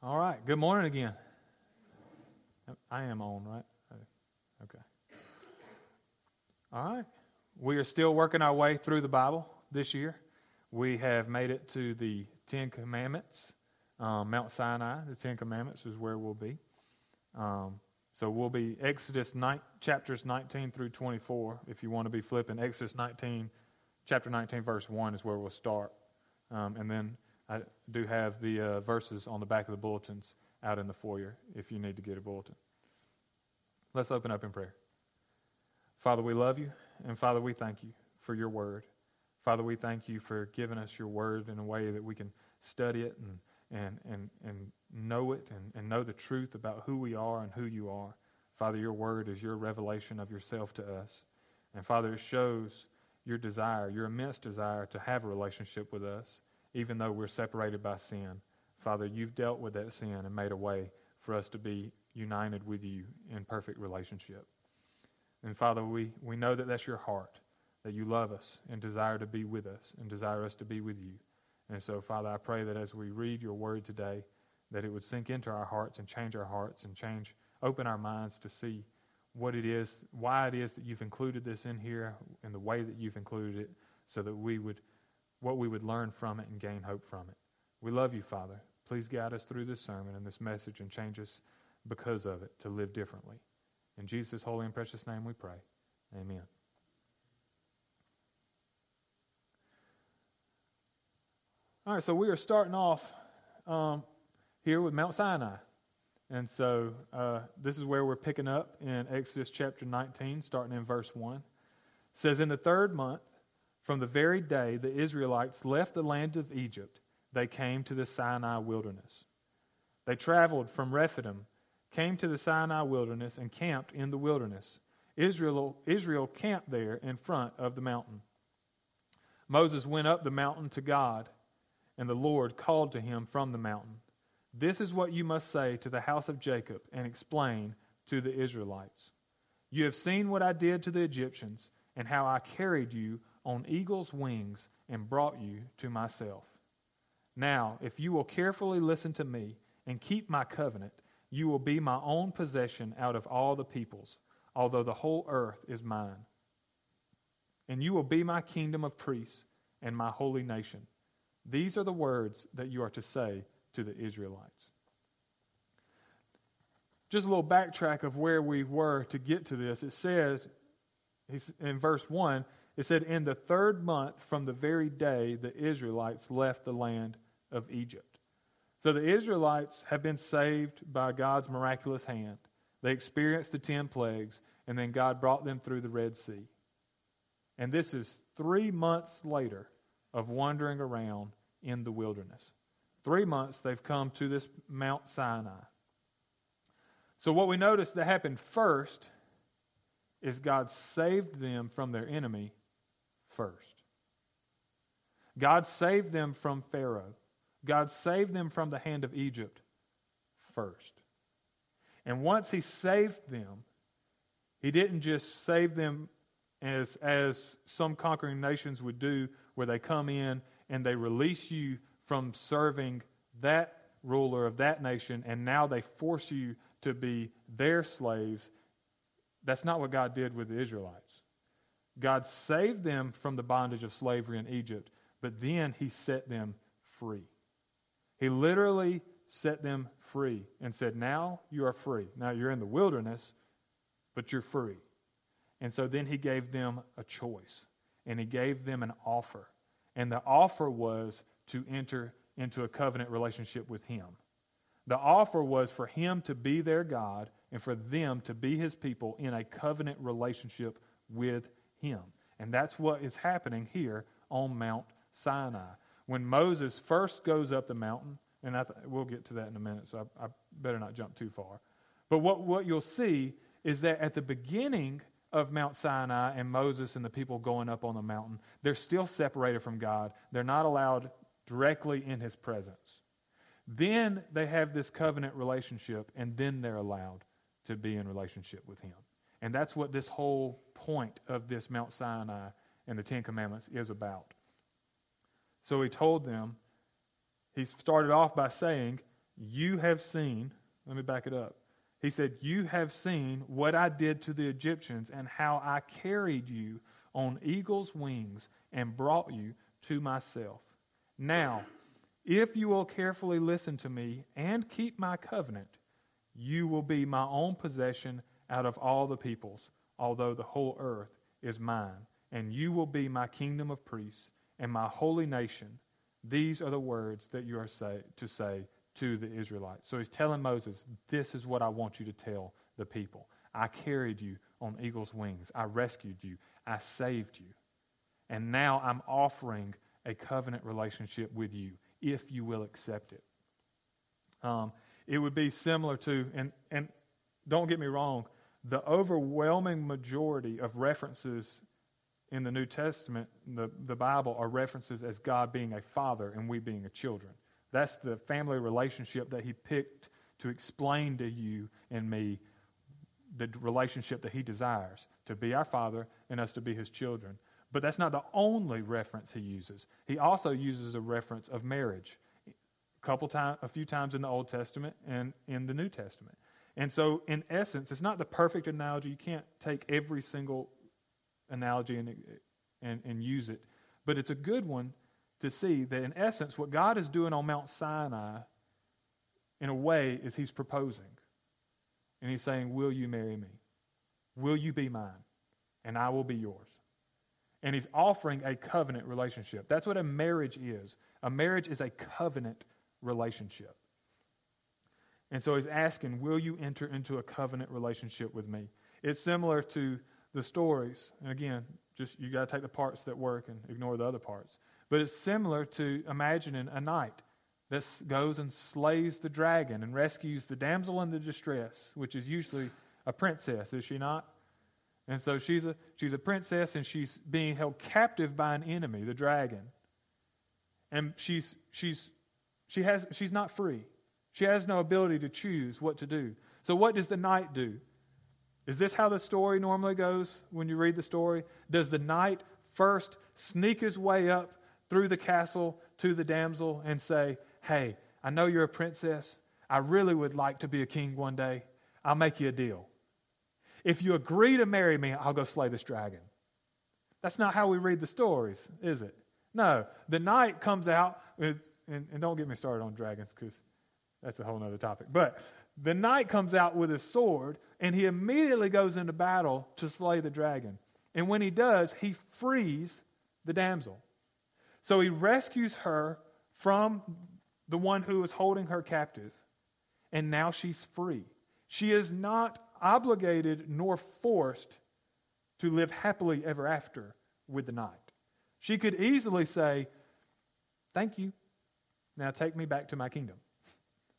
All right. Good morning again. I am on, right? Okay. All right. We are still working our way through the Bible this year. We have made it to the Ten Commandments. Um, Mount Sinai, the Ten Commandments, is where we'll be. Um, so we'll be Exodus 9, chapters 19 through 24. If you want to be flipping, Exodus 19, chapter 19, verse 1 is where we'll start. Um, and then I do have the uh, verses on the back of the bulletins out in the foyer if you need to get a bulletin. Let's open up in prayer. Father, we love you, and Father, we thank you for your word. Father, we thank you for giving us your word in a way that we can study it and, and, and, and know it and, and know the truth about who we are and who you are. Father, your word is your revelation of yourself to us. And Father, it shows your desire, your immense desire to have a relationship with us even though we're separated by sin. Father, you've dealt with that sin and made a way for us to be united with you in perfect relationship. And Father, we, we know that that's your heart, that you love us and desire to be with us and desire us to be with you. And so, Father, I pray that as we read your word today, that it would sink into our hearts and change our hearts and change, open our minds to see what it is, why it is that you've included this in here and the way that you've included it, so that we would what we would learn from it and gain hope from it. We love you, Father. Please guide us through this sermon and this message and change us because of it to live differently. In Jesus' holy and precious name we pray. Amen. All right, so we are starting off um, here with Mount Sinai. And so uh, this is where we're picking up in Exodus chapter 19, starting in verse 1. It says, In the third month, from the very day the Israelites left the land of Egypt, they came to the Sinai wilderness. They traveled from Rephidim, came to the Sinai wilderness, and camped in the wilderness. Israel, Israel camped there in front of the mountain. Moses went up the mountain to God, and the Lord called to him from the mountain. This is what you must say to the house of Jacob and explain to the Israelites. You have seen what I did to the Egyptians and how I carried you on eagle's wings and brought you to myself. Now, if you will carefully listen to me and keep my covenant, you will be my own possession out of all the peoples, although the whole earth is mine. And you will be my kingdom of priests and my holy nation. These are the words that you are to say to the Israelites. Just a little backtrack of where we were to get to this. It says in verse 1 it said, In the third month from the very day the Israelites left the land of Egypt. So the Israelites have been saved by God's miraculous hand. They experienced the ten plagues, and then God brought them through the Red Sea. And this is three months later of wandering around in the wilderness. Three months they've come to this Mount Sinai. So, what we notice that happened first is God saved them from their enemy first. God saved them from Pharaoh. God saved them from the hand of Egypt first. And once He saved them, He didn't just save them as, as some conquering nations would do, where they come in and they release you from serving that ruler of that nation, and now they force you to be their slaves. That's not what God did with the Israelites. God saved them from the bondage of slavery in Egypt, but then he set them free. He literally set them free and said, Now you are free. Now you're in the wilderness, but you're free. And so then he gave them a choice and he gave them an offer. And the offer was to enter into a covenant relationship with him. The offer was for him to be their God and for them to be his people in a covenant relationship with him. And that's what is happening here on Mount Sinai. When Moses first goes up the mountain, and th- we'll get to that in a minute, so I, I better not jump too far. But what, what you'll see is that at the beginning of Mount Sinai and Moses and the people going up on the mountain, they're still separated from God. They're not allowed directly in his presence. Then they have this covenant relationship, and then they're allowed to be in relationship with him. And that's what this whole point of this Mount Sinai and the Ten Commandments is about. So he told them, he started off by saying, You have seen, let me back it up. He said, You have seen what I did to the Egyptians and how I carried you on eagle's wings and brought you to myself. Now, if you will carefully listen to me and keep my covenant, you will be my own possession out of all the peoples, although the whole earth is mine. And you will be my kingdom of priests and my holy nation. These are the words that you are say, to say to the Israelites. So he's telling Moses, This is what I want you to tell the people. I carried you on eagle's wings, I rescued you, I saved you. And now I'm offering a covenant relationship with you if you will accept it. Um, it would be similar to, and, and don't get me wrong, the overwhelming majority of references in the New Testament, the, the Bible, are references as God being a father and we being a children. That's the family relationship that He picked to explain to you and me the relationship that He desires to be our father and us to be His children. But that's not the only reference He uses. He also uses a reference of marriage a couple times, a few times in the Old Testament and in the New Testament. And so, in essence, it's not the perfect analogy. You can't take every single analogy and, and, and use it. But it's a good one to see that, in essence, what God is doing on Mount Sinai, in a way, is He's proposing. And He's saying, Will you marry me? Will you be mine? And I will be yours. And He's offering a covenant relationship. That's what a marriage is. A marriage is a covenant relationship. And so he's asking, Will you enter into a covenant relationship with me? It's similar to the stories. And again, just you got to take the parts that work and ignore the other parts. But it's similar to imagining a knight that goes and slays the dragon and rescues the damsel in the distress, which is usually a princess, is she not? And so she's a, she's a princess and she's being held captive by an enemy, the dragon. And she's, she's, she has, she's not free. She has no ability to choose what to do. So, what does the knight do? Is this how the story normally goes when you read the story? Does the knight first sneak his way up through the castle to the damsel and say, Hey, I know you're a princess. I really would like to be a king one day. I'll make you a deal. If you agree to marry me, I'll go slay this dragon. That's not how we read the stories, is it? No. The knight comes out, and, and don't get me started on dragons because that's a whole other topic. But the knight comes out with his sword, and he immediately goes into battle to slay the dragon. And when he does, he frees the damsel. So he rescues her from the one who is holding her captive, and now she's free. She is not obligated nor forced to live happily ever after with the knight. She could easily say, Thank you. Now take me back to my kingdom.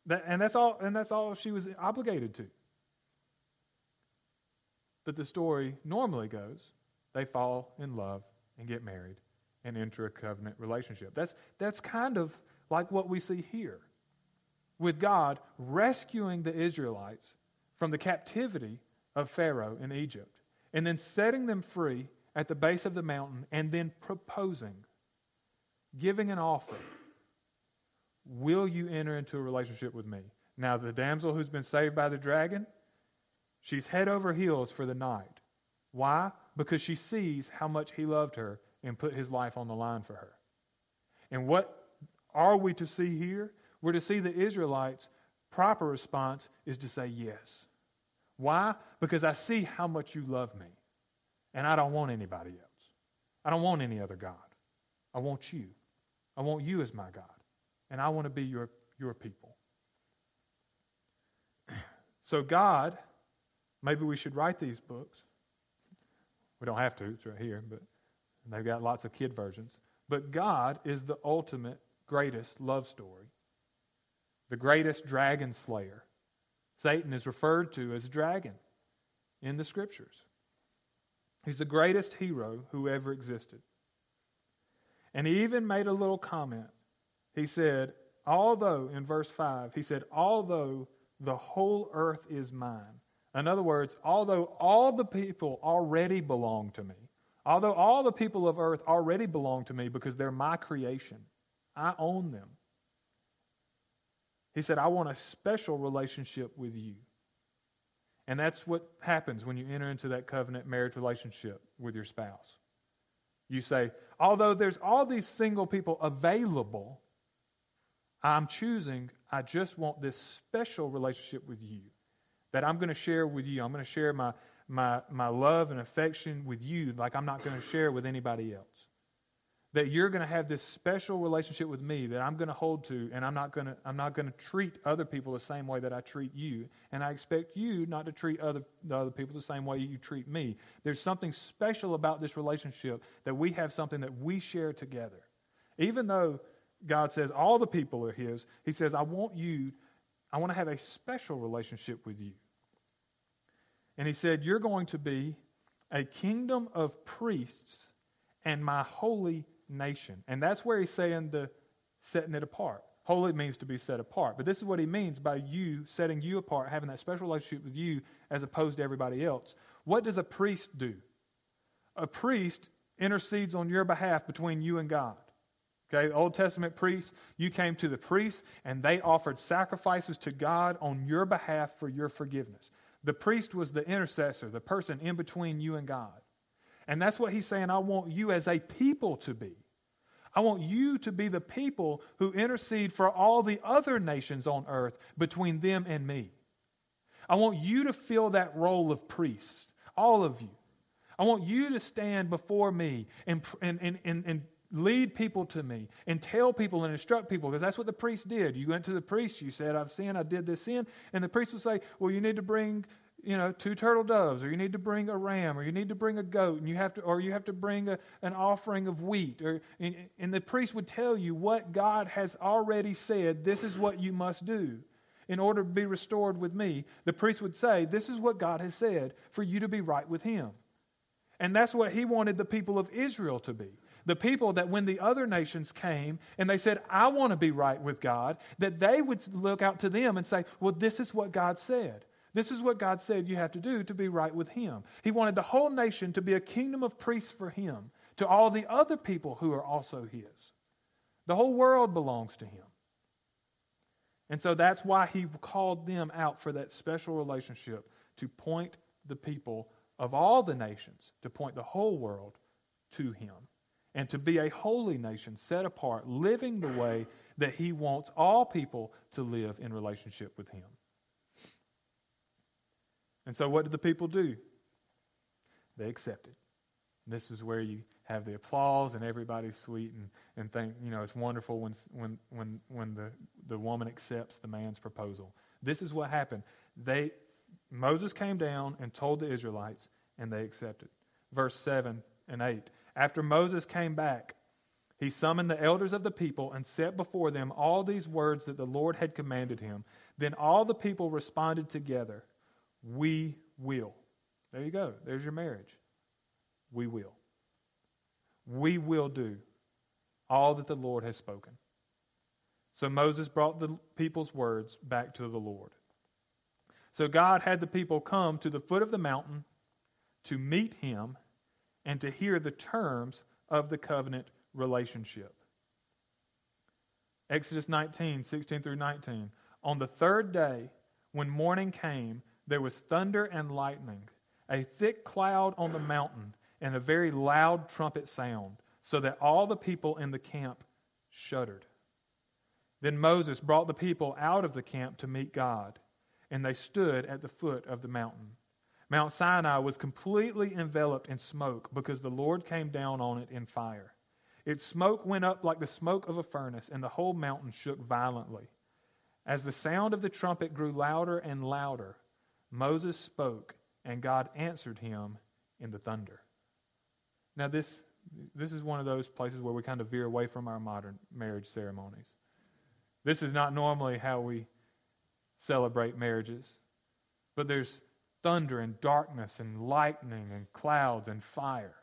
And, that's all, and that's all she was obligated to. But the story normally goes they fall in love and get married and enter a covenant relationship. That's, that's kind of like what we see here with God rescuing the Israelites from the captivity of Pharaoh in Egypt and then setting them free at the base of the mountain and then proposing, giving an offer Will you enter into a relationship with me? Now, the damsel who's been saved by the dragon, she's head over heels for the knight. Why? Because she sees how much he loved her and put his life on the line for her. And what are we to see here? We're to see the Israelites' proper response is to say yes. Why? Because I see how much you love me, and I don't want anybody else. I don't want any other God. I want you. I want you as my God and I want to be your, your people. So, God, maybe we should write these books. We don't have to, it's right here, but they've got lots of kid versions. But God is the ultimate, greatest love story, the greatest dragon slayer. Satan is referred to as a dragon in the scriptures. He's the greatest hero who ever existed. And he even made a little comment he said, although, in verse 5, he said, although the whole earth is mine. In other words, although all the people already belong to me, although all the people of earth already belong to me because they're my creation, I own them. He said, I want a special relationship with you. And that's what happens when you enter into that covenant marriage relationship with your spouse. You say, although there's all these single people available, I'm choosing, I just want this special relationship with you that I'm going to share with you. I'm going to share my, my, my love and affection with you like I'm not going to share with anybody else that you're going to have this special relationship with me that I'm going to hold to and I'm not going to I'm not going to treat other people the same way that I treat you and I expect you not to treat other the other people the same way you treat me. There's something special about this relationship that we have something that we share together. Even though God says all the people are his, he says I want you I want to have a special relationship with you. And he said you're going to be a kingdom of priests and my holy nation. And that's where he's saying the setting it apart. Holy means to be set apart. But this is what he means by you setting you apart, having that special relationship with you as opposed to everybody else. What does a priest do? A priest intercedes on your behalf between you and God. Okay, Old Testament priests, you came to the priests and they offered sacrifices to God on your behalf for your forgiveness. The priest was the intercessor, the person in between you and God. And that's what he's saying I want you as a people to be. I want you to be the people who intercede for all the other nations on earth between them and me. I want you to fill that role of priest, all of you. I want you to stand before me and, and, and, and, and lead people to me and tell people and instruct people because that's what the priest did. You went to the priest, you said, I've sinned, I did this sin. And the priest would say, Well, you need to bring you know, two turtle doves, or you need to bring a ram, or you need to bring a goat, and you have to, or you have to bring a, an offering of wheat, or and, and the priest would tell you what God has already said. This is what you must do in order to be restored with me. The priest would say, "This is what God has said for you to be right with Him," and that's what He wanted the people of Israel to be. The people that when the other nations came and they said, I want to be right with God, that they would look out to them and say, Well, this is what God said. This is what God said you have to do to be right with Him. He wanted the whole nation to be a kingdom of priests for Him, to all the other people who are also His. The whole world belongs to Him. And so that's why He called them out for that special relationship to point the people of all the nations, to point the whole world to Him, and to be a holy nation set apart, living the way that He wants all people to live in relationship with Him. And so, what did the people do? They accepted. This is where you have the applause and everybody's sweet and, and think, you know, it's wonderful when, when, when, when the, the woman accepts the man's proposal. This is what happened. They, Moses came down and told the Israelites, and they accepted. Verse 7 and 8. After Moses came back, he summoned the elders of the people and set before them all these words that the Lord had commanded him. Then all the people responded together we will. There you go. There's your marriage. We will. We will do all that the Lord has spoken. So Moses brought the people's words back to the Lord. So God had the people come to the foot of the mountain to meet him and to hear the terms of the covenant relationship. Exodus 19, 16 through 19. On the third day, when morning came, there was thunder and lightning, a thick cloud on the mountain, and a very loud trumpet sound, so that all the people in the camp shuddered. Then Moses brought the people out of the camp to meet God, and they stood at the foot of the mountain. Mount Sinai was completely enveloped in smoke because the Lord came down on it in fire. Its smoke went up like the smoke of a furnace, and the whole mountain shook violently. As the sound of the trumpet grew louder and louder, Moses spoke, and God answered him in the thunder. Now, this, this is one of those places where we kind of veer away from our modern marriage ceremonies. This is not normally how we celebrate marriages, but there's thunder and darkness and lightning and clouds and fire.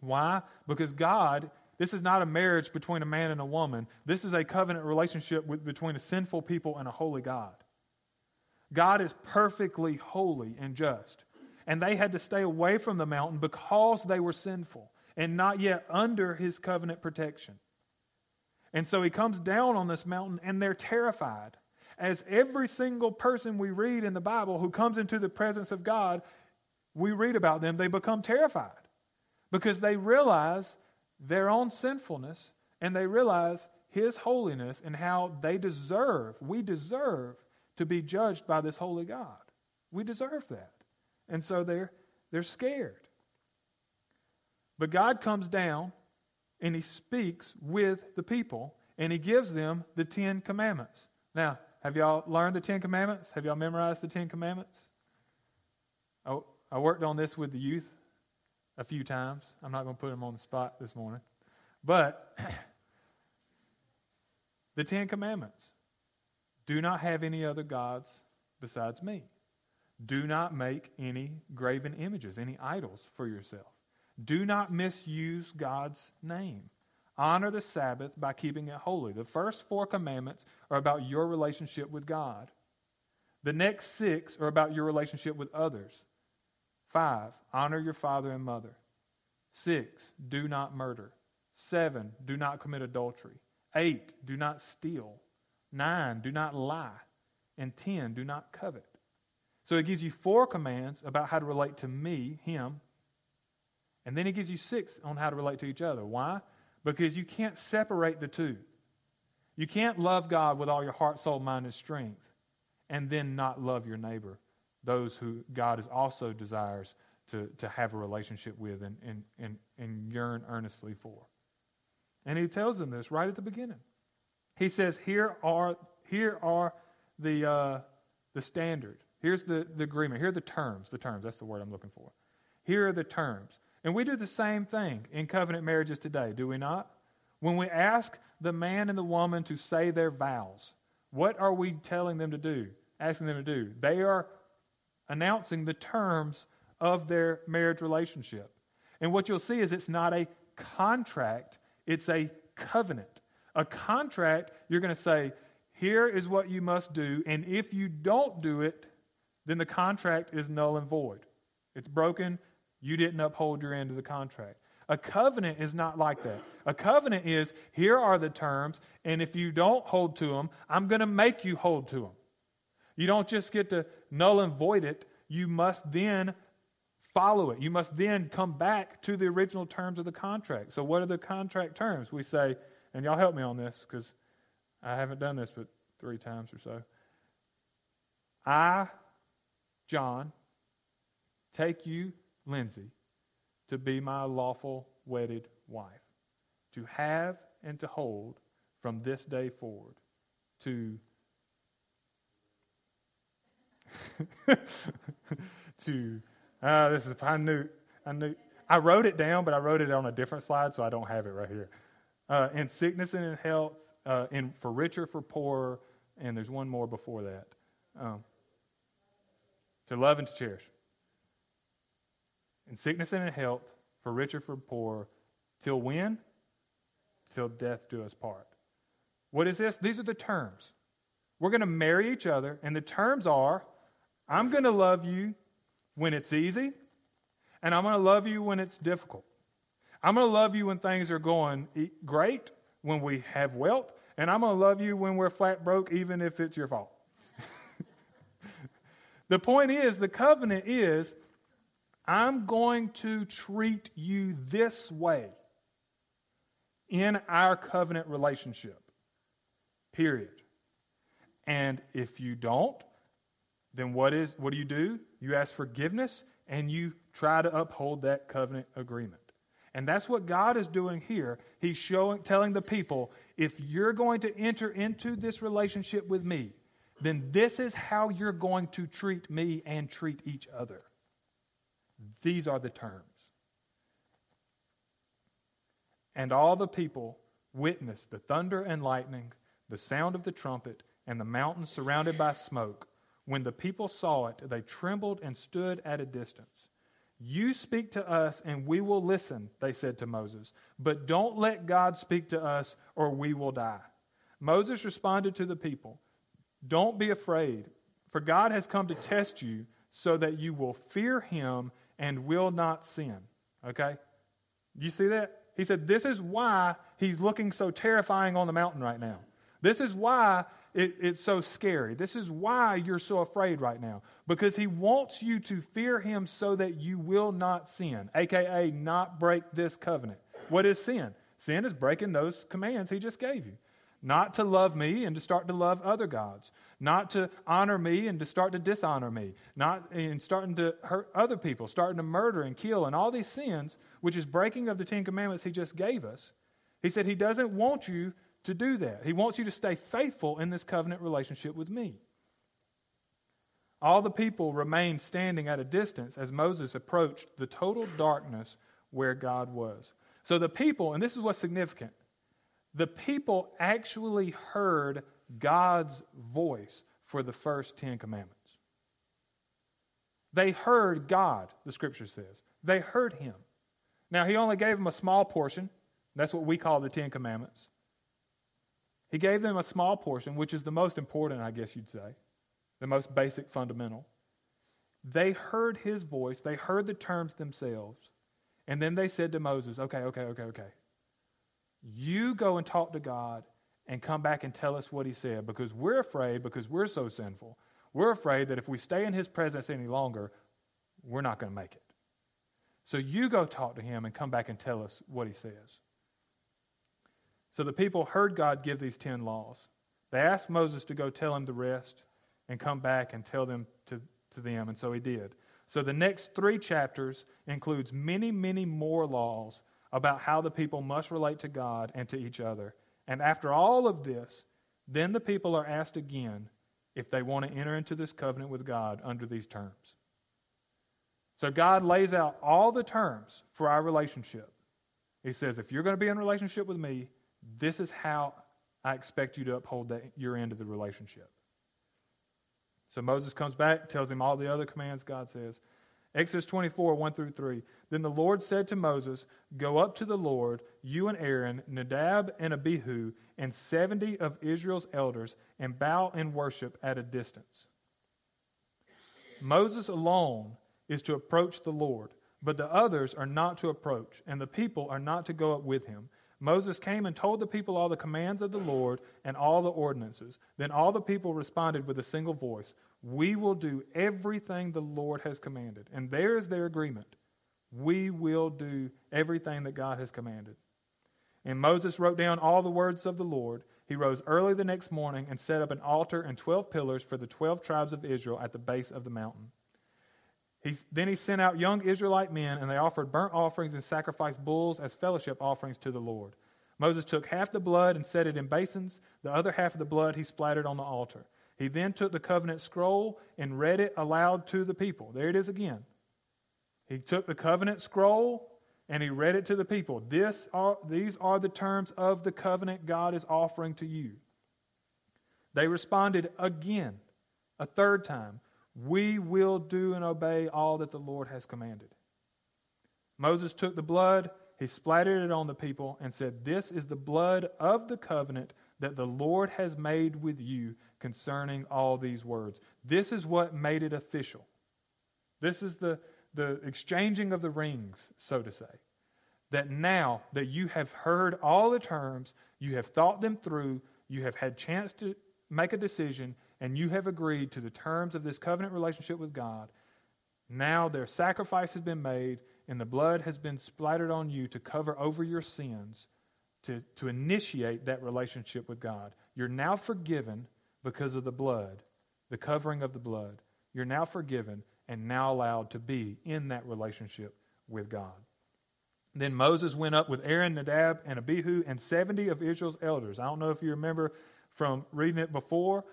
Why? Because God, this is not a marriage between a man and a woman. This is a covenant relationship with, between a sinful people and a holy God. God is perfectly holy and just. And they had to stay away from the mountain because they were sinful and not yet under his covenant protection. And so he comes down on this mountain and they're terrified. As every single person we read in the Bible who comes into the presence of God, we read about them, they become terrified because they realize their own sinfulness and they realize his holiness and how they deserve, we deserve to be judged by this holy God. We deserve that. And so they're, they're scared. But God comes down and he speaks with the people and he gives them the Ten Commandments. Now, have y'all learned the Ten Commandments? Have y'all memorized the Ten Commandments? I, I worked on this with the youth a few times. I'm not going to put them on the spot this morning. But the Ten Commandments do not have any other gods besides me. Do not make any graven images, any idols for yourself. Do not misuse God's name. Honor the Sabbath by keeping it holy. The first four commandments are about your relationship with God. The next six are about your relationship with others. Five, honor your father and mother. Six, do not murder. Seven, do not commit adultery. Eight, do not steal. Nine, do not lie. And ten, do not covet. So it gives you four commands about how to relate to me, him. And then it gives you six on how to relate to each other. Why? Because you can't separate the two. You can't love God with all your heart, soul, mind, and strength and then not love your neighbor, those who God is also desires to, to have a relationship with and, and, and, and yearn earnestly for. And he tells them this right at the beginning. He says, Here are, here are the, uh, the standard. Here's the, the agreement. Here are the terms. The terms, that's the word I'm looking for. Here are the terms. And we do the same thing in covenant marriages today, do we not? When we ask the man and the woman to say their vows, what are we telling them to do? Asking them to do? They are announcing the terms of their marriage relationship. And what you'll see is it's not a contract, it's a covenant. A contract, you're going to say, here is what you must do, and if you don't do it, then the contract is null and void. It's broken. You didn't uphold your end of the contract. A covenant is not like that. A covenant is here are the terms, and if you don't hold to them, I'm going to make you hold to them. You don't just get to null and void it, you must then follow it. You must then come back to the original terms of the contract. So, what are the contract terms? We say, and y'all help me on this because I haven't done this but three times or so. I, John, take you, Lindsay, to be my lawful wedded wife, to have and to hold from this day forward, to to uh, this is I knew I knew I wrote it down, but I wrote it on a different slide, so I don't have it right here. Uh, in sickness and in health, uh, in for richer, for poorer, and there's one more before that. Um, to love and to cherish. In sickness and in health, for rich richer, for poor, till when? Till death do us part. What is this? These are the terms. We're going to marry each other, and the terms are I'm going to love you when it's easy, and I'm going to love you when it's difficult. I'm going to love you when things are going great, when we have wealth, and I'm going to love you when we're flat broke, even if it's your fault. the point is, the covenant is, I'm going to treat you this way in our covenant relationship. Period. And if you don't, then what is what do you do? You ask forgiveness and you try to uphold that covenant agreement. And that's what God is doing here. He's showing telling the people, if you're going to enter into this relationship with me, then this is how you're going to treat me and treat each other. These are the terms. And all the people witnessed the thunder and lightning, the sound of the trumpet, and the mountains surrounded by smoke. When the people saw it, they trembled and stood at a distance. You speak to us, and we will listen, they said to Moses. But don't let God speak to us, or we will die. Moses responded to the people Don't be afraid, for God has come to test you so that you will fear him and will not sin. Okay? You see that? He said, This is why he's looking so terrifying on the mountain right now. This is why it, it's so scary. This is why you're so afraid right now. Because he wants you to fear him so that you will not sin, aka not break this covenant. What is sin? Sin is breaking those commands he just gave you. Not to love me and to start to love other gods. Not to honor me and to start to dishonor me. Not in starting to hurt other people, starting to murder and kill and all these sins, which is breaking of the Ten Commandments he just gave us. He said he doesn't want you to do that. He wants you to stay faithful in this covenant relationship with me. All the people remained standing at a distance as Moses approached the total darkness where God was. So the people, and this is what's significant, the people actually heard God's voice for the first Ten Commandments. They heard God, the scripture says. They heard him. Now, he only gave them a small portion. That's what we call the Ten Commandments. He gave them a small portion, which is the most important, I guess you'd say, the most basic fundamental. They heard his voice, they heard the terms themselves, and then they said to Moses, Okay, okay, okay, okay. You go and talk to God and come back and tell us what he said because we're afraid, because we're so sinful. We're afraid that if we stay in his presence any longer, we're not going to make it. So you go talk to him and come back and tell us what he says. So the people heard God give these 10 laws. They asked Moses to go tell him the rest and come back and tell them to, to them, and so he did. So the next three chapters includes many, many more laws about how the people must relate to God and to each other. And after all of this, then the people are asked again if they want to enter into this covenant with God under these terms. So God lays out all the terms for our relationship. He says, if you're going to be in relationship with me, this is how I expect you to uphold that, your end of the relationship. So Moses comes back, tells him all the other commands God says. Exodus 24, 1 through 3. Then the Lord said to Moses, Go up to the Lord, you and Aaron, Nadab and Abihu, and 70 of Israel's elders, and bow and worship at a distance. Moses alone is to approach the Lord, but the others are not to approach, and the people are not to go up with him. Moses came and told the people all the commands of the Lord and all the ordinances. Then all the people responded with a single voice We will do everything the Lord has commanded. And there is their agreement. We will do everything that God has commanded. And Moses wrote down all the words of the Lord. He rose early the next morning and set up an altar and twelve pillars for the twelve tribes of Israel at the base of the mountain. He, then he sent out young Israelite men, and they offered burnt offerings and sacrificed bulls as fellowship offerings to the Lord. Moses took half the blood and set it in basins. The other half of the blood he splattered on the altar. He then took the covenant scroll and read it aloud to the people. There it is again. He took the covenant scroll and he read it to the people. This are, these are the terms of the covenant God is offering to you. They responded again, a third time we will do and obey all that the Lord has commanded. Moses took the blood, he splattered it on the people, and said, This is the blood of the covenant that the Lord has made with you concerning all these words. This is what made it official. This is the, the exchanging of the rings, so to say. That now that you have heard all the terms, you have thought them through, you have had chance to make a decision, and you have agreed to the terms of this covenant relationship with God, now their sacrifice has been made and the blood has been splattered on you to cover over your sins, to, to initiate that relationship with God. You're now forgiven because of the blood, the covering of the blood. You're now forgiven and now allowed to be in that relationship with God. Then Moses went up with Aaron, Nadab, and Abihu, and 70 of Israel's elders. I don't know if you remember from reading it before,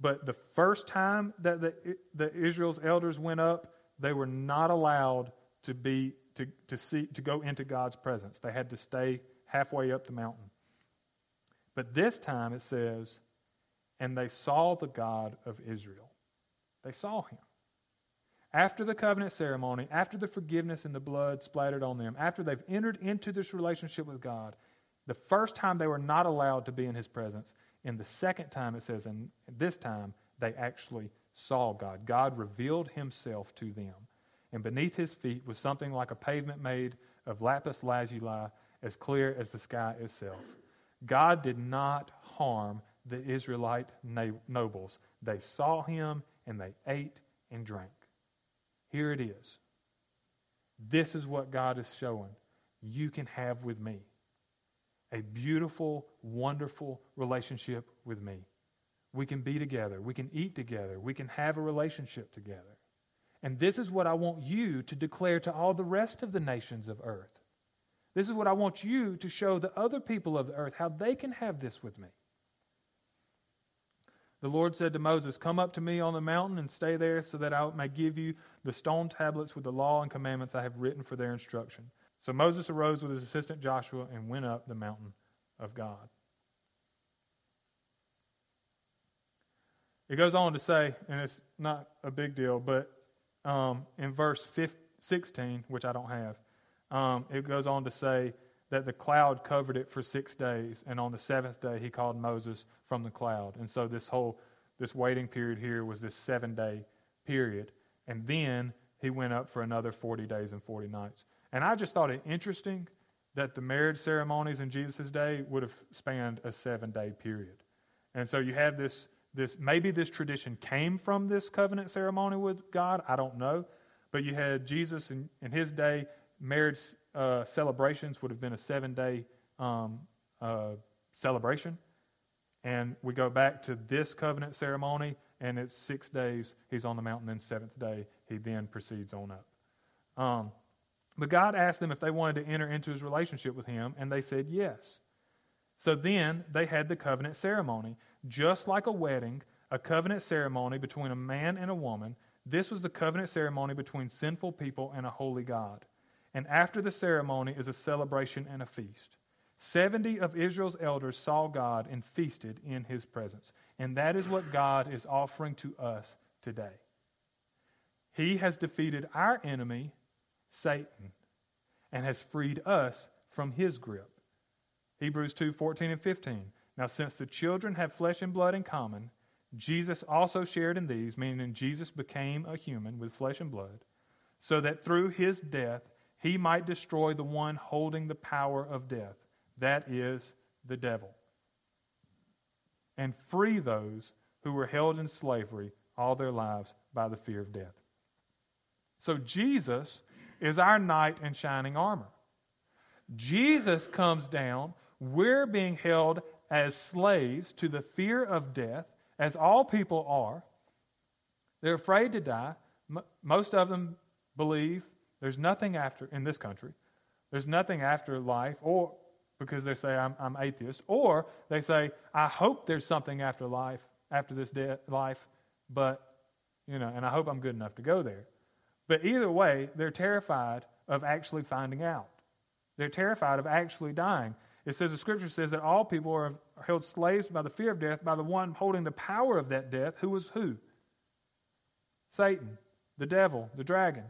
but the first time that the, the Israel's elders went up, they were not allowed to be to, to see to go into God's presence. They had to stay halfway up the mountain. But this time it says, and they saw the God of Israel. They saw him. After the covenant ceremony, after the forgiveness and the blood splattered on them, after they've entered into this relationship with God, the first time they were not allowed to be in his presence, and the second time it says, and this time they actually saw God. God revealed himself to them. And beneath his feet was something like a pavement made of lapis lazuli, as clear as the sky itself. God did not harm the Israelite nobles. They saw him and they ate and drank. Here it is. This is what God is showing you can have with me a beautiful, wonderful relationship with me. We can be together. We can eat together. We can have a relationship together. And this is what I want you to declare to all the rest of the nations of earth. This is what I want you to show the other people of the earth how they can have this with me. The Lord said to Moses, Come up to me on the mountain and stay there so that I may give you the stone tablets with the law and commandments I have written for their instruction. So Moses arose with his assistant Joshua and went up the mountain of God. It goes on to say, and it's not a big deal, but um, in verse 15, 16, which I don't have, um, it goes on to say that the cloud covered it for six days, and on the seventh day he called Moses from the cloud. And so this whole this waiting period here was this seven day period, and then he went up for another forty days and forty nights. And I just thought it interesting that the marriage ceremonies in Jesus' day would have spanned a seven day period. And so you have this this maybe this tradition came from this covenant ceremony with God. I don't know. But you had Jesus in, in his day marriage uh, celebrations would have been a seven day um, uh, celebration. And we go back to this covenant ceremony, and it's six days he's on the mountain, then seventh day he then proceeds on up. Um, but God asked them if they wanted to enter into his relationship with him, and they said yes. So then they had the covenant ceremony. Just like a wedding, a covenant ceremony between a man and a woman, this was the covenant ceremony between sinful people and a holy God and after the ceremony is a celebration and a feast. Seventy of Israel's elders saw God and feasted in his presence. And that is what God is offering to us today. He has defeated our enemy, Satan, and has freed us from his grip. Hebrews 2 14 and 15. Now, since the children have flesh and blood in common, Jesus also shared in these, meaning Jesus became a human with flesh and blood, so that through his death he might destroy the one holding the power of death, that is, the devil, and free those who were held in slavery all their lives by the fear of death. So Jesus is our knight in shining armor. Jesus comes down. We're being held as slaves to the fear of death, as all people are. They're afraid to die. Most of them believe there's nothing after, in this country, there's nothing after life, or because they say I'm, I'm atheist, or they say, I hope there's something after life, after this de- life, but, you know, and I hope I'm good enough to go there. But either way, they're terrified of actually finding out. They're terrified of actually dying. It says, the scripture says that all people are held slaves by the fear of death by the one holding the power of that death, who was who? Satan, the devil, the dragon.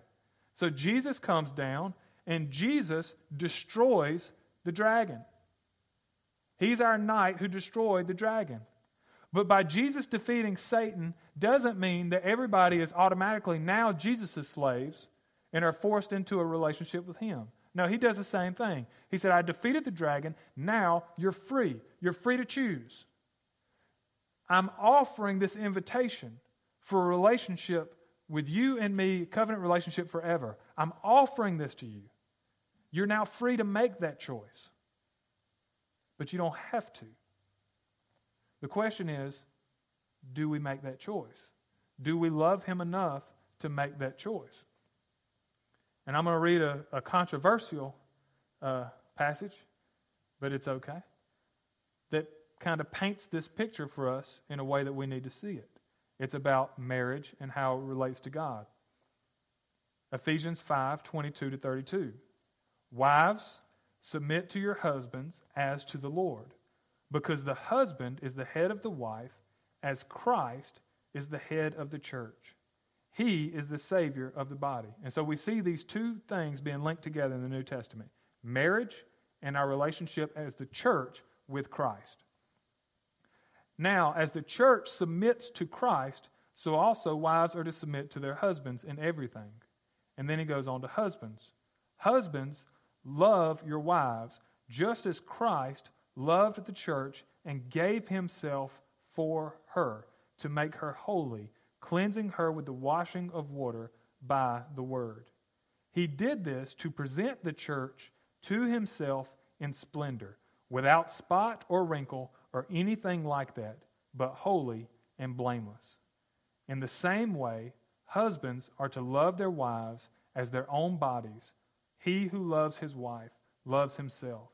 So Jesus comes down and Jesus destroys the dragon. He's our knight who destroyed the dragon. But by Jesus defeating Satan doesn't mean that everybody is automatically now Jesus' slaves and are forced into a relationship with him. No, he does the same thing. He said, I defeated the dragon. Now you're free. You're free to choose. I'm offering this invitation for a relationship with you and me, covenant relationship forever. I'm offering this to you. You're now free to make that choice. But you don't have to. The question is do we make that choice? Do we love Him enough to make that choice? And I'm going to read a, a controversial uh, passage, but it's okay, that kind of paints this picture for us in a way that we need to see it. It's about marriage and how it relates to God. Ephesians 5 22 to 32. Wives, submit to your husbands as to the Lord, because the husband is the head of the wife, as Christ is the head of the church. He is the Savior of the body. And so we see these two things being linked together in the New Testament marriage and our relationship as the church with Christ. Now, as the church submits to Christ, so also wives are to submit to their husbands in everything. And then he goes on to husbands. Husbands, love your wives, just as Christ loved the church and gave himself for her to make her holy, cleansing her with the washing of water by the word. He did this to present the church to himself in splendor, without spot or wrinkle or anything like that, but holy and blameless. In the same way, husbands are to love their wives as their own bodies. He who loves his wife loves himself.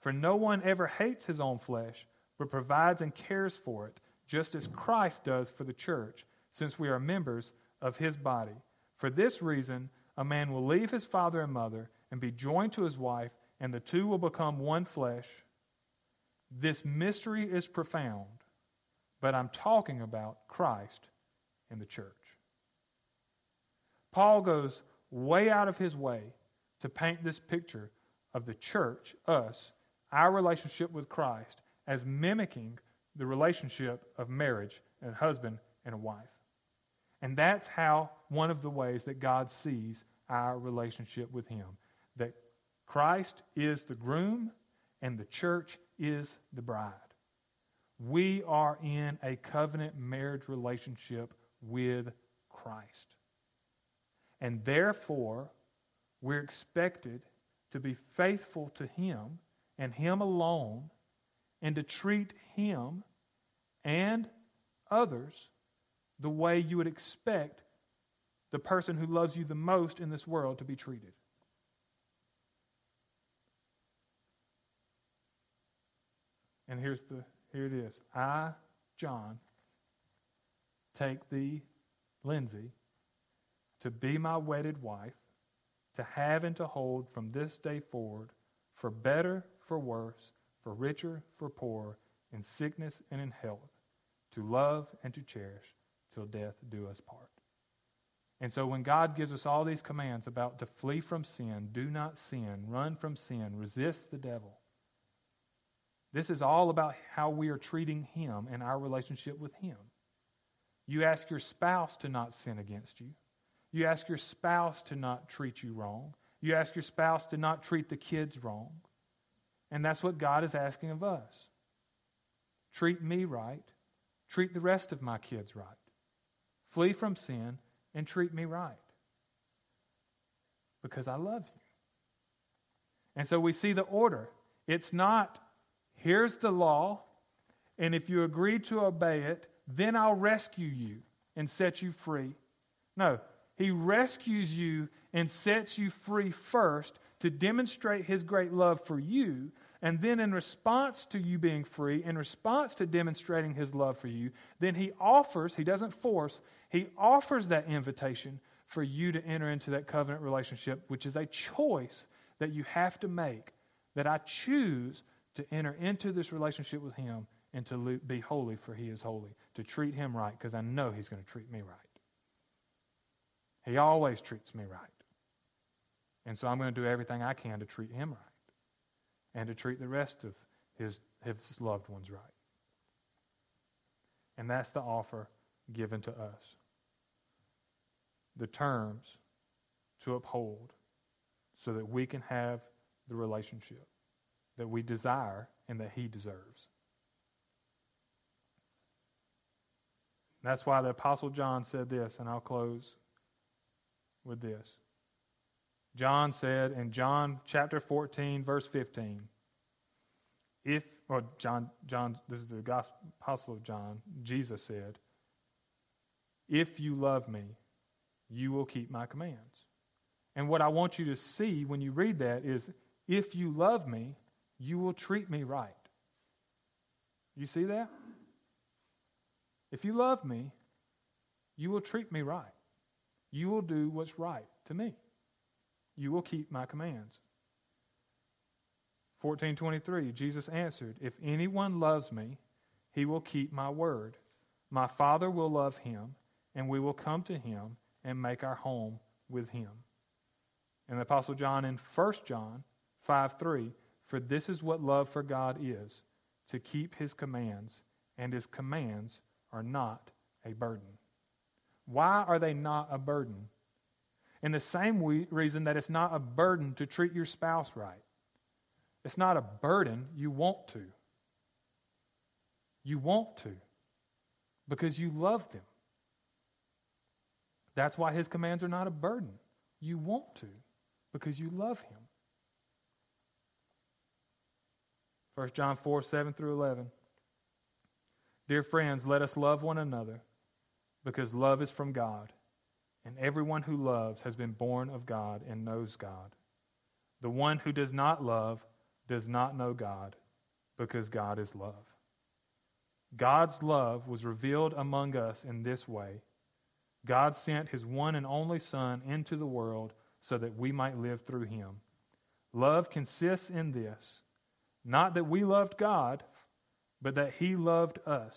For no one ever hates his own flesh, but provides and cares for it, just as Christ does for the church, since we are members of his body. For this reason, a man will leave his father and mother and be joined to his wife, and the two will become one flesh. This mystery is profound, but I'm talking about Christ and the church. Paul goes way out of his way to paint this picture of the church, us, our relationship with Christ, as mimicking the relationship of marriage and husband and a wife. And that's how one of the ways that God sees our relationship with Him. That Christ is the groom and the church is the bride. We are in a covenant marriage relationship with Christ. And therefore, we're expected to be faithful to Him and Him alone and to treat Him and others the way you would expect the person who loves you the most in this world to be treated. And here's the here it is. I, John, take thee, Lindsay, to be my wedded wife, to have and to hold from this day forward, for better, for worse, for richer, for poorer, in sickness and in health, to love and to cherish till death do us part. And so when God gives us all these commands about to flee from sin, do not sin, run from sin, resist the devil, this is all about how we are treating Him and our relationship with Him. You ask your spouse to not sin against you. You ask your spouse to not treat you wrong. You ask your spouse to not treat the kids wrong. And that's what God is asking of us. Treat me right. Treat the rest of my kids right. Flee from sin and treat me right. Because I love you. And so we see the order. It's not Here's the law, and if you agree to obey it, then I'll rescue you and set you free. No, he rescues you and sets you free first to demonstrate his great love for you. And then, in response to you being free, in response to demonstrating his love for you, then he offers, he doesn't force, he offers that invitation for you to enter into that covenant relationship, which is a choice that you have to make. That I choose to enter into this relationship with Him and to be holy, for He is holy, to treat Him right, because I know He's going to treat me right. He always treats me right. And so I'm going to do everything I can to treat Him right and to treat the rest of His, his loved ones right. And that's the offer given to us. The terms to uphold so that we can have the relationship that we desire and that He deserves. That's why the Apostle John said this, and I'll close with this. John said in John chapter 14, verse 15, if, or John, John, this is the gospel, Apostle of John, Jesus said, If you love me, you will keep my commands. And what I want you to see when you read that is, if you love me, you will treat me right. You see that? If you love me, you will treat me right. You will do what's right to me. You will keep my commands. 1423 Jesus answered, If anyone loves me, he will keep my word. My Father will love him, and we will come to him and make our home with him. And the Apostle John in 1 John 5 3 for this is what love for God is to keep his commands, and his commands are not a burden. Why are they not a burden? In the same reason that it's not a burden to treat your spouse right. It's not a burden. You want to. You want to because you love them. That's why his commands are not a burden. You want to because you love him. 1 John 4 7 through 11. Dear friends, let us love one another because love is from God, and everyone who loves has been born of God and knows God. The one who does not love does not know God because God is love. God's love was revealed among us in this way God sent his one and only Son into the world so that we might live through him. Love consists in this not that we loved God, but that he loved us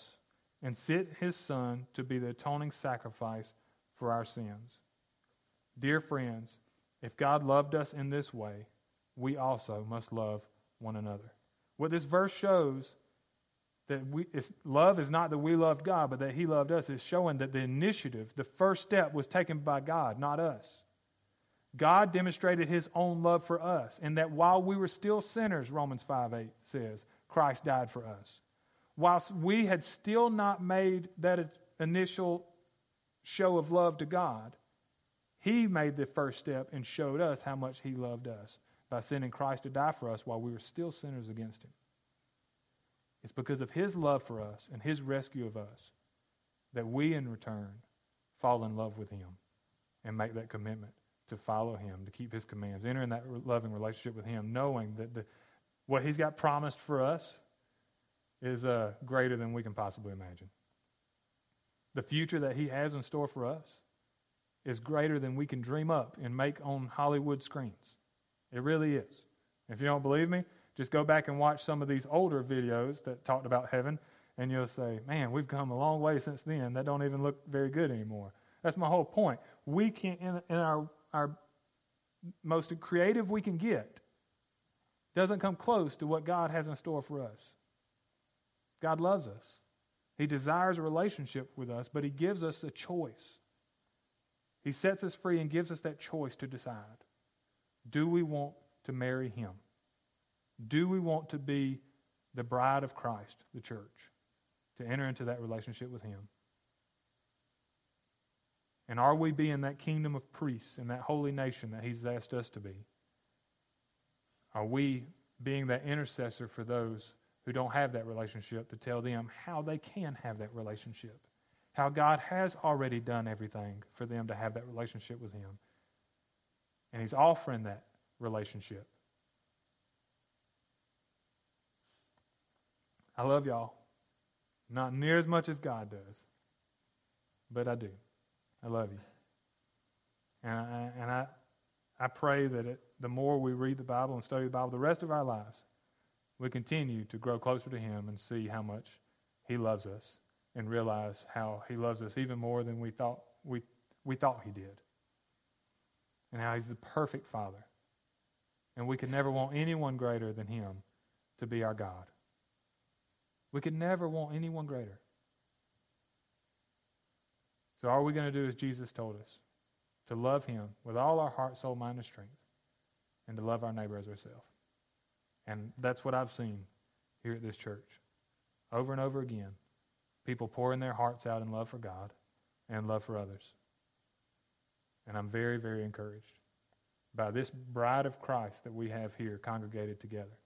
and sent his Son to be the atoning sacrifice for our sins. Dear friends, if God loved us in this way, we also must love one another. What this verse shows that we, love is not that we loved God, but that He loved us, is showing that the initiative, the first step, was taken by God, not us. God demonstrated His own love for us, and that while we were still sinners, Romans 5 8 says, Christ died for us. Whilst we had still not made that initial show of love to God, He made the first step and showed us how much He loved us by sending Christ to die for us while we were still sinners against Him. It's because of His love for us and His rescue of us that we, in return, fall in love with Him and make that commitment to follow Him, to keep His commands, enter in that loving relationship with Him, knowing that the, what He's got promised for us is uh, greater than we can possibly imagine. The future that He has in store for us is greater than we can dream up and make on Hollywood screens. It really is. If you don't believe me, just go back and watch some of these older videos that talked about heaven, and you'll say, man, we've come a long way since then. That don't even look very good anymore. That's my whole point. We can, in, in our, our most creative we can get, doesn't come close to what God has in store for us. God loves us. He desires a relationship with us, but He gives us a choice. He sets us free and gives us that choice to decide. Do we want to marry Him? Do we want to be the bride of Christ, the church, to enter into that relationship with Him? And are we being that kingdom of priests and that holy nation that He's asked us to be? Are we being that intercessor for those who don't have that relationship to tell them how they can have that relationship? How God has already done everything for them to have that relationship with Him. And He's offering that relationship. I love y'all. Not near as much as God does, but I do. I love you. And I, and I, I pray that it, the more we read the Bible and study the Bible the rest of our lives, we continue to grow closer to Him and see how much He loves us and realize how He loves us even more than we thought we, we thought He did. And how He's the perfect Father. And we could never want anyone greater than Him to be our God. We could never want anyone greater. So, all we're going to do is Jesus told us to love Him with all our heart, soul, mind, and strength, and to love our neighbor as ourselves. And that's what I've seen here at this church. Over and over again, people pouring their hearts out in love for God and love for others. And I'm very, very encouraged by this bride of Christ that we have here congregated together.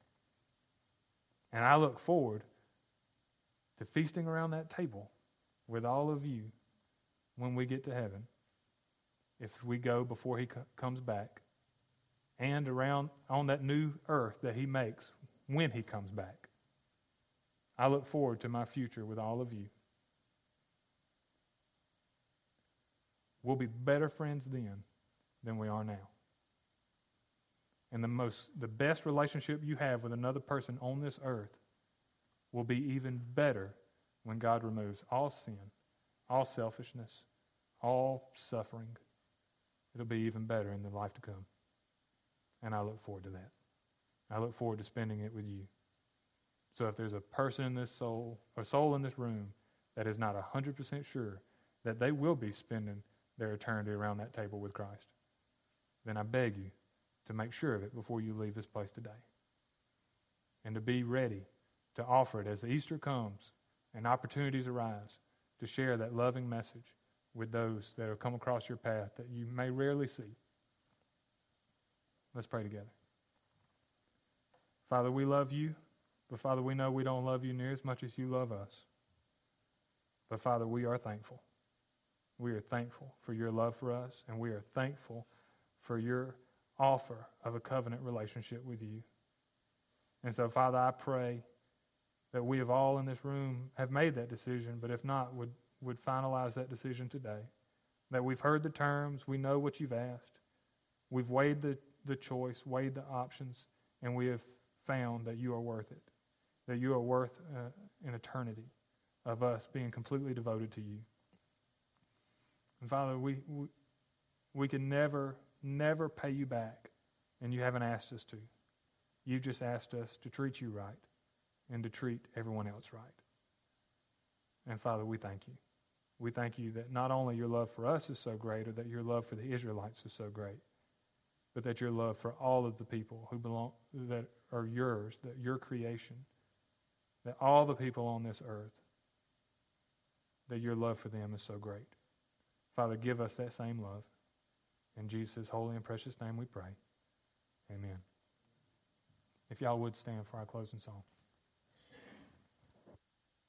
And I look forward to feasting around that table with all of you when we get to heaven, if we go before he comes back, and around on that new earth that he makes when he comes back. I look forward to my future with all of you. We'll be better friends then than we are now. And the most the best relationship you have with another person on this earth will be even better when God removes all sin, all selfishness, all suffering. It'll be even better in the life to come. And I look forward to that. I look forward to spending it with you. So if there's a person in this soul, or soul in this room that is not 100% sure that they will be spending their eternity around that table with Christ, then I beg you to make sure of it before you leave this place today. and to be ready to offer it as Easter comes and opportunities arise to share that loving message with those that have come across your path that you may rarely see. Let's pray together. Father, we love you, but Father, we know we don't love you near as much as you love us. But Father, we are thankful. We are thankful for your love for us, and we are thankful for your offer of a covenant relationship with you. And so, Father, I pray that we have all in this room have made that decision, but if not, would, would finalize that decision today. That we've heard the terms, we know what you've asked, we've weighed the, the choice, weighed the options, and we have found that you are worth it, that you are worth uh, an eternity of us being completely devoted to you. And Father, we, we, we can never, never pay you back, and you haven't asked us to. You've just asked us to treat you right and to treat everyone else right. And Father, we thank you. We thank you that not only your love for us is so great, or that your love for the Israelites is so great, but that your love for all of the people who belong, that are yours, that your creation, that all the people on this earth, that your love for them is so great. Father, give us that same love. In Jesus' holy and precious name we pray. Amen. If y'all would stand for our closing song.